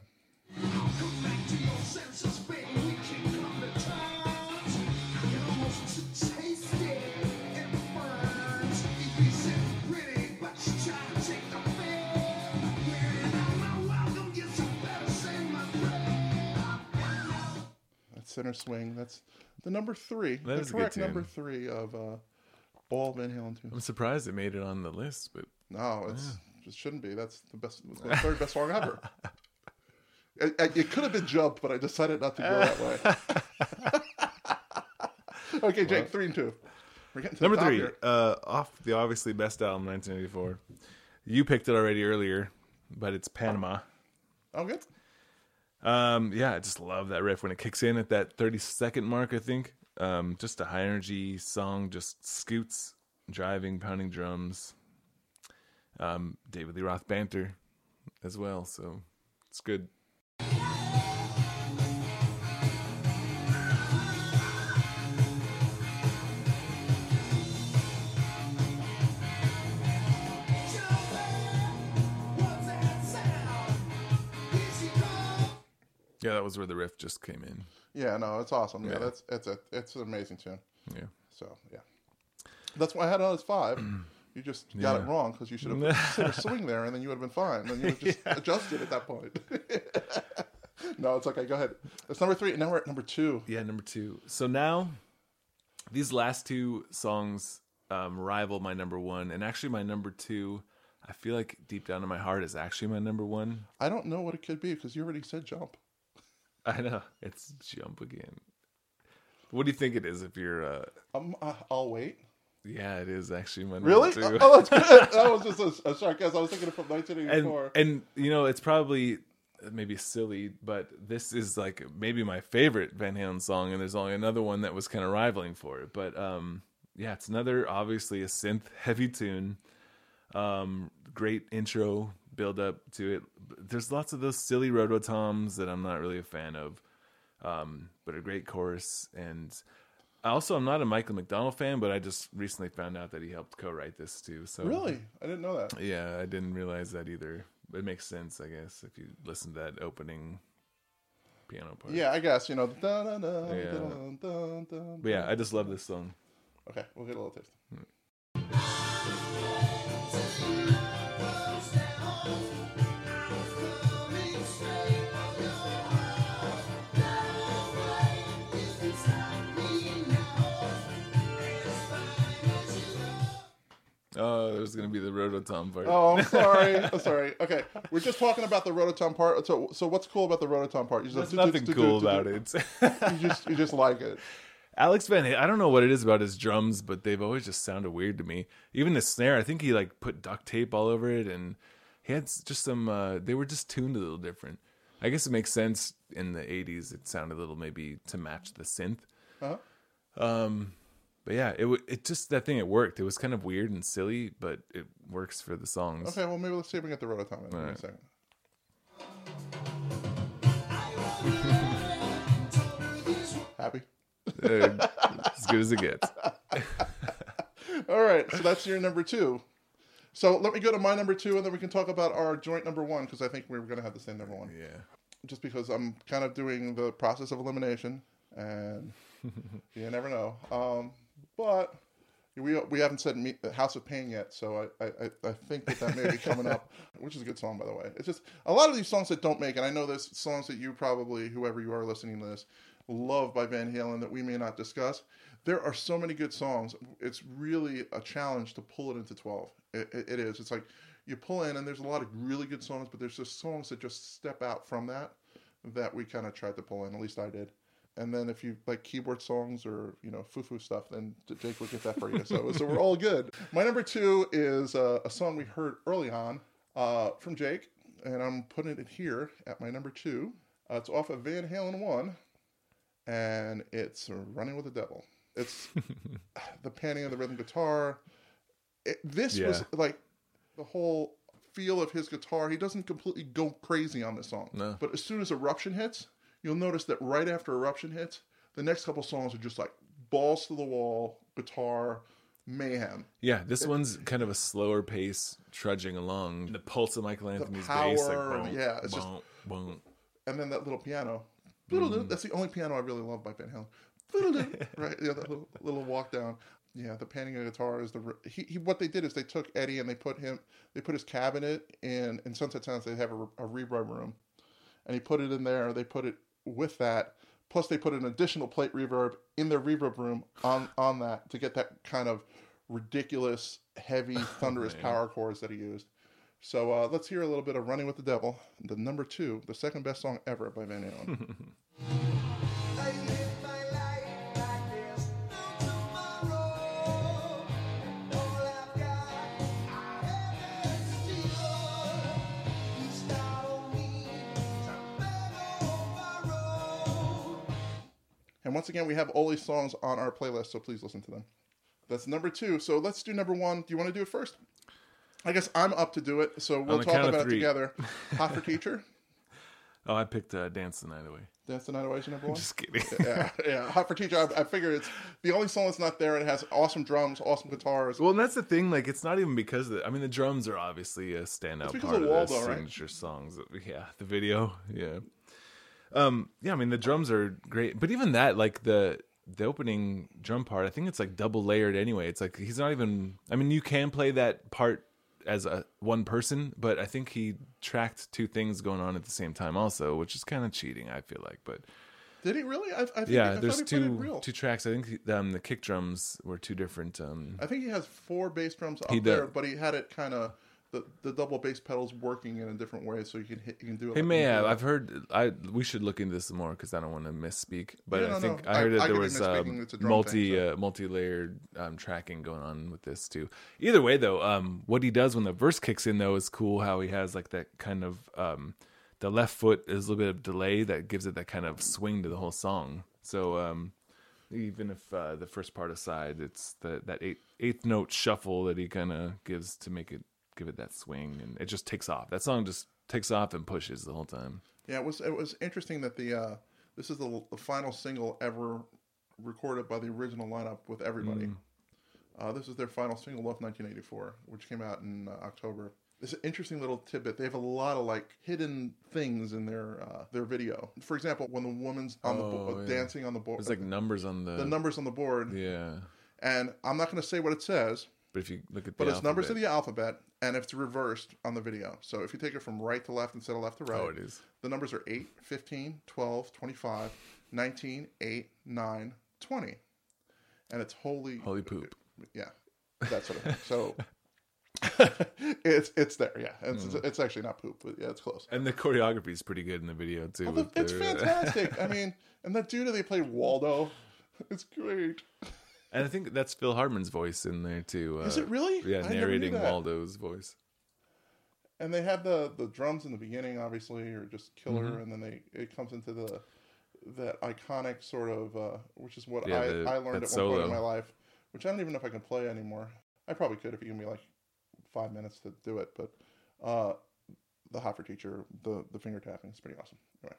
That's Sinner's Swing. That's the number three. That the is a good correct number three of uh, all Van Halen tunes. i'm surprised it made it on the list but No, it's It shouldn't be. That's the best, the third best song ever. It, it- could have been Jump, but I decided not to go that way. okay, Jake, three and two. We're getting to Number three, uh, off the obviously best album, 1984. You picked it already earlier, but it's Panama. Oh, good. Um, yeah, I just love that riff when it kicks in at that 30 second mark, I think. Um, just a high energy song, just scoots, driving, pounding drums. Um, David Lee Roth banter as well, so it's good. Yeah, that was where the riff just came in. Yeah, no, it's awesome. Yeah, Yeah. that's it's a it's an amazing tune. Yeah. So yeah, that's why I had it on as five. You just got it Yeah. wrong because you should have considered swing there, and then you would have been fine. Then you would have just adjusted at that point. no, it's okay. Go ahead. That's number three. And now we're at number two. Yeah, number two. So now, these last two songs um, rival my number one, and actually my number two. I feel like deep down in my heart is actually my number one. I don't know what it could be because you already said jump. I know it's jump again. What do you think it is? If you're, uh, Um, uh, I'll wait. yeah, it is actually my Really? two. Oh, that's good. that was just a, a sarcasm. I was thinking from and 1984. and you know it's probably maybe silly, but this is like maybe my favorite Van Halen song, and there's only another one that was kind of rivaling for it. But um, yeah, it's another obviously a synth heavy tune. Um, great intro build up to it. There's lots of those silly rototoms that I'm not really a fan of, um, but a great chorus. And also, I'm not a Michael McDonald fan, but I just recently found out that he helped co-write this too. So really, I didn't know that. yeah, I didn't realize that either. It makes sense, I guess, if you listen to that opening piano part. Yeah, I guess you know. Dun, dun, dun, Yeah. dun, dun, dun, But yeah, I just love this song. Okay, we'll get a little taste. Oh, there's gonna be the rototom part. Oh, I'm sorry. I'm sorry. Okay, we're just talking about the rototom part. So, so what's cool about the rototom part? You There's just, nothing cool about it. You just, you just like it. Alex Van I don't know what it is about his drums, but they've always just sounded weird to me. Even the snare, I think he like put duct tape all over it, and he had just some. Uh, they were just tuned a little different. I guess it makes sense in the '80s. It sounded a little maybe to match the synth. Uh-huh. Um, but yeah, it w- it just that thing it worked. It was kind of weird and silly, but it works for the songs. Okay, well maybe let's see if we can get the rototom in, in a second. Happy. As good as it gets. All right, so that's your number two. So let me go to my number two, and then we can talk about our joint number one because I think we we're going to have the same number one. Yeah. Just because I'm kind of doing the process of elimination, and you never know. Um, but we we haven't said me, uh, House of Pain yet, so I, I I think that that may be coming up, which is a good song by the way. It's just a lot of these songs that don't make, and I know there's songs that you probably whoever you are listening to this love by Van Halen that we may not discuss. There are so many good songs. It's really a challenge to pull it into twelve. It, it, it is. It's like you pull in, and there's a lot of really good songs, but there's just songs that just step out from that that we kind of tried to pull in. At least I did. And then if you like keyboard songs or you know foo-foo stuff, then Jake will get that for you. So so we're all good. My number two is uh, a song we heard early on uh, from Jake, and I'm putting it here at my number two. Uh, it's off of Van Halen one, and it's "Running with the Devil." It's the panning of the rhythm guitar. It, this was like the whole feel of his guitar. He doesn't completely go crazy on this song, No. but as soon as Eruption hits, you'll notice that right after Eruption hits, the next couple songs are just like balls to the wall, guitar, mayhem. Yeah, this one's kind of a slower pace, trudging along. The pulse of Michael Anthony's bass, like, boom, yeah, it's just- boom, boom. and then that little piano. Mm. That's the only piano I really love by Van Halen. right, yeah, that little, little walk down. Yeah, the panning of guitar is the he, he. What they did is they took Eddie and they put him. They put his cabinet in in Sunset Sounds. They have a, a reverb room, and he put it in there. They put it with that. Plus, they put an additional plate reverb in their reverb room on on that to get that kind of ridiculous, heavy, thunderous man. power chords that he used. So uh, let's hear a little bit of "Running with the Devil," the number two, the second best song ever by Van Halen. and once again, we have Oli's songs on our playlist, so please listen to them. That's number two. So let's do number one. Do you want to do it first? I guess I'm up to do it, so we'll talk about it together. Hot for Teacher. Oh, I picked uh, "Dance the Night Away." Dance the Night Away is your number one. Just kidding. yeah, yeah. Hot for Teacher. I, I figure it's the only song that's not there. and It has awesome drums, awesome guitars. Well, and that's the thing. Like, it's not even because of the, I mean, the drums are obviously a standout part of Waldo, the right? signature songs. Yeah, the video. Yeah. Um. Yeah. I mean, the drums are great, but even that, like the the opening drum part, I think it's like double layered anyway. It's like he's not even. I mean, you can play that part as a one person, but I think he tracked two things going on at the same time also, which is kind of cheating. I feel like, but Did he really? I, I think, yeah, thought there's he played it two two tracks. I think um, the kick drums were two different. Um, I think he has four bass drums up there, but he had it kind of the, the double bass pedals working in a different way, so you can hit, you can do it. He like may have. I've heard. I we should look into this more because I don't want to misspeak. But Yeah, I no, think no. I heard I- that I there was um, It's a drum multi thing, so. uh, multi layered um, tracking going on with this too. Either way, though, um, what he does when the verse kicks in though is cool. How he has like that kind of um, the left foot is a little bit of delay that gives it that kind of swing to the whole song. So um, even if uh, the first part aside, it's the that eighth, eighth note shuffle that he kind of gives to make it give it that swing, and it just takes off. That song just takes off and pushes the whole time. Yeah, it was it was interesting that the uh, this is the, the final single ever recorded by the original lineup with everybody. Mm. Uh, this is their final single of 1984, which came out in uh, October. It's an interesting little tidbit. They have a lot of like hidden things in their uh, their video. For example, when the woman's on the bo- Oh, yeah. dancing on the board, There's like numbers on the, the numbers on the board, Yeah, and I'm not going to say what it says, but if you look at the but it's numbers alphabet- of the alphabet, and it's reversed on the video. So if you take it from right to left instead of left to right, Oh, it is. the numbers are 8, 15, 12, 25, 19, 8, 9, 20. And it's holy. Holy poop. Yeah, that sort of thing. So it's it's there, yeah. It's, Mm. it's actually not poop, but yeah, it's close. And the choreography is pretty good in the video too. With it's their- fantastic. I mean, and that dude that they played Waldo, it's great. And I think that's Phil Hartman's voice in there too. Is uh, it really? Yeah, I narrating. Waldo's voice. And they have the the drums in the beginning, obviously, are just killer, Mm-hmm. and then they it comes into the that iconic sort of, uh, which is what Yeah, I, the- I learned at one point in my life, which I don't even know if I can play anymore. I probably could if you give me like five minutes to do it, but uh, the Hot for Teacher, the the finger tapping is pretty awesome. Anyway.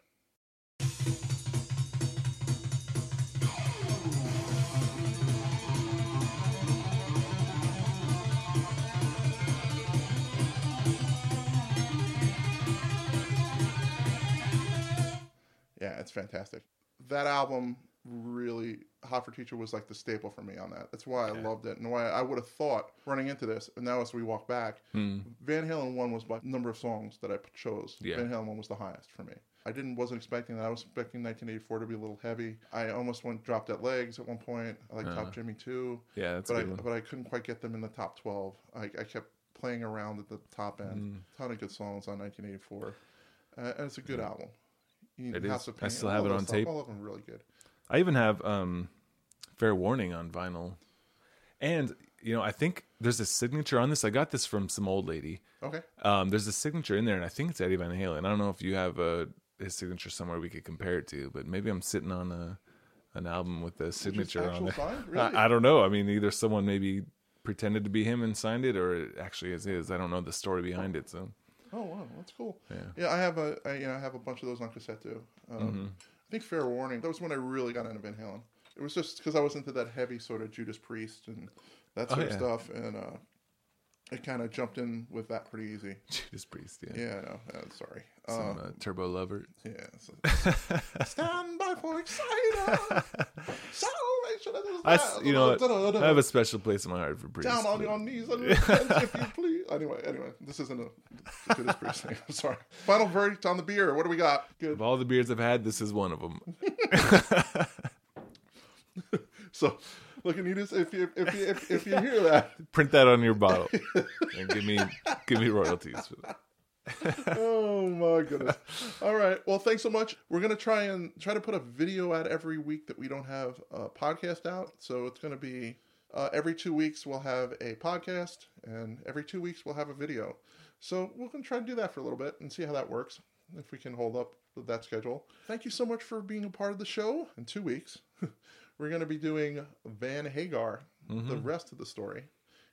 It's fantastic. That album really, Hot for Teacher was like the staple for me on that. That's why I loved it, and why I would have thought running into this. And now as we walk back, Van Halen one was by number of songs that I chose. Yeah. Van Halen one was the highest for me. I didn't wasn't expecting that. I was expecting 1984 to be a little heavy. I almost went Drop Dead Legs at one point. I like Top Jimmy too, Yeah, that's but I one. but I couldn't quite get them in the top 12. I, I kept playing around at the top end. Mm. ton of good songs on 1984, uh, and it's a good album. You It House is. of I Pain, still all have it on songs, tape. All of them really good. I even have um, Fair Warning on vinyl, and you know I think there's a signature on this. I got this from some old lady. Okay. Um, there's a signature in there, and I think it's Eddie Van Halen. I don't know if you have a his signature somewhere we could compare it to, but maybe I'm sitting on a an album with a signature on it. Really? I, I don't know. I mean, either someone maybe pretended to be him and signed it, or it actually is his. I don't know the story behind it. So Oh wow, that's cool. Yeah. Yeah, I have a I, you know I have a bunch of those on cassette too. Um, Mm-hmm. I think Fair Warning. That was when I really got into Van Halen. It was just because I was into that heavy sort of Judas Priest and that sort Oh, of yeah. stuff, and uh, it kind of jumped in with that pretty easy. Judas Priest, yeah, Yeah, know. Uh, sorry. Uh, some uh, Turbo Lover. yeah. so- Stand by for Exciter. Salvation. is I, s- there. you know, what? I have a special place in my heart for Priest. down on but- your knees and repent if you please. Anyway, anyway, this isn't a Judas Priest thing. I'm sorry. Final verdict on the beer. What do we got? Good. Of all the beers I've had, this is one of them. So, Look, Anita, if you if you if, if you hear that, Print that on your bottle and give me give me royalties for that. oh my goodness. All right. Well, thanks so much. We're gonna try and try to put a video out every week that we don't have a podcast out. So it's gonna be uh, every two weeks we'll have a podcast, and every two weeks we'll have a video. So we're gonna try to do that for a little bit and see how that works. If we can hold up with that schedule. Thank you so much for being a part of the show. In two weeks, we're gonna be doing Van Hagar, the rest of the story.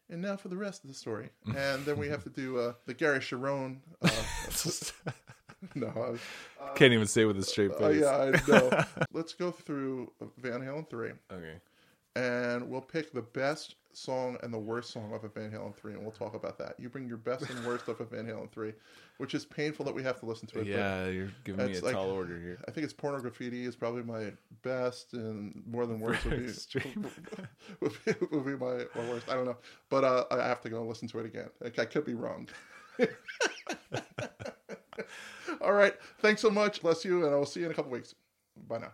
And now for the rest of the story. And then we have to do uh, the Gary Cherone. Uh, no, I was, Can't even say with a straight oh face. yeah, I know. Let's go through Van Halen 3 Okay. and we'll pick the best song and the worst song off of Van Halen 3 and we'll talk about that. You bring your best and worst off of Van Halen 3, which is painful that we have to listen to it. Yeah, you're giving me a like- tall order here. I think it's Pornograffitti is probably my best and More Than Words would be, would be, would be my, my worst. I don't know. But uh, I have to go and listen to it again. Like, I could be wrong. All right. Thanks so much. Bless you. And I will see you in a couple weeks. Bye now.